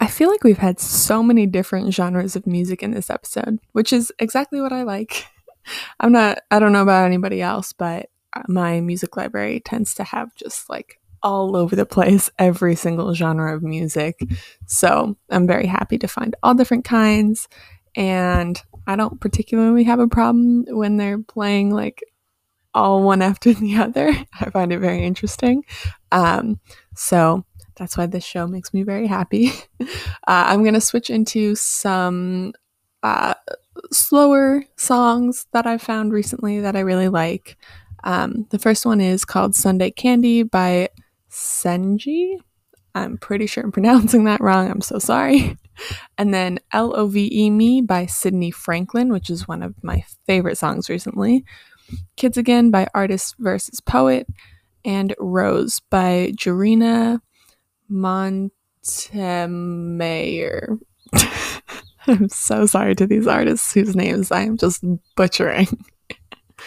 I feel like we've had so many different genres of music in this episode, which is exactly what I like. I'm not, I don't know about anybody else, but my music library tends to have just like all over the place, every single genre of music. So I'm very happy to find all different kinds. And I don't particularly have a problem when they're playing like all one after the other. I find it very interesting. Um, so that's why this show makes me very happy. Uh, I'm going to switch into some uh, slower songs that I've found recently that I really like. Um, the first one is called Sunday Candy by Senji. I'm pretty sure I'm pronouncing that wrong. I'm so sorry. And then L O V E Me by Sidney Franklin, which is one of my favorite songs recently. Kids Again by Artist versus Poet. And Rose by Jorina Montemayor. I'm so sorry to these artists whose names I am just butchering.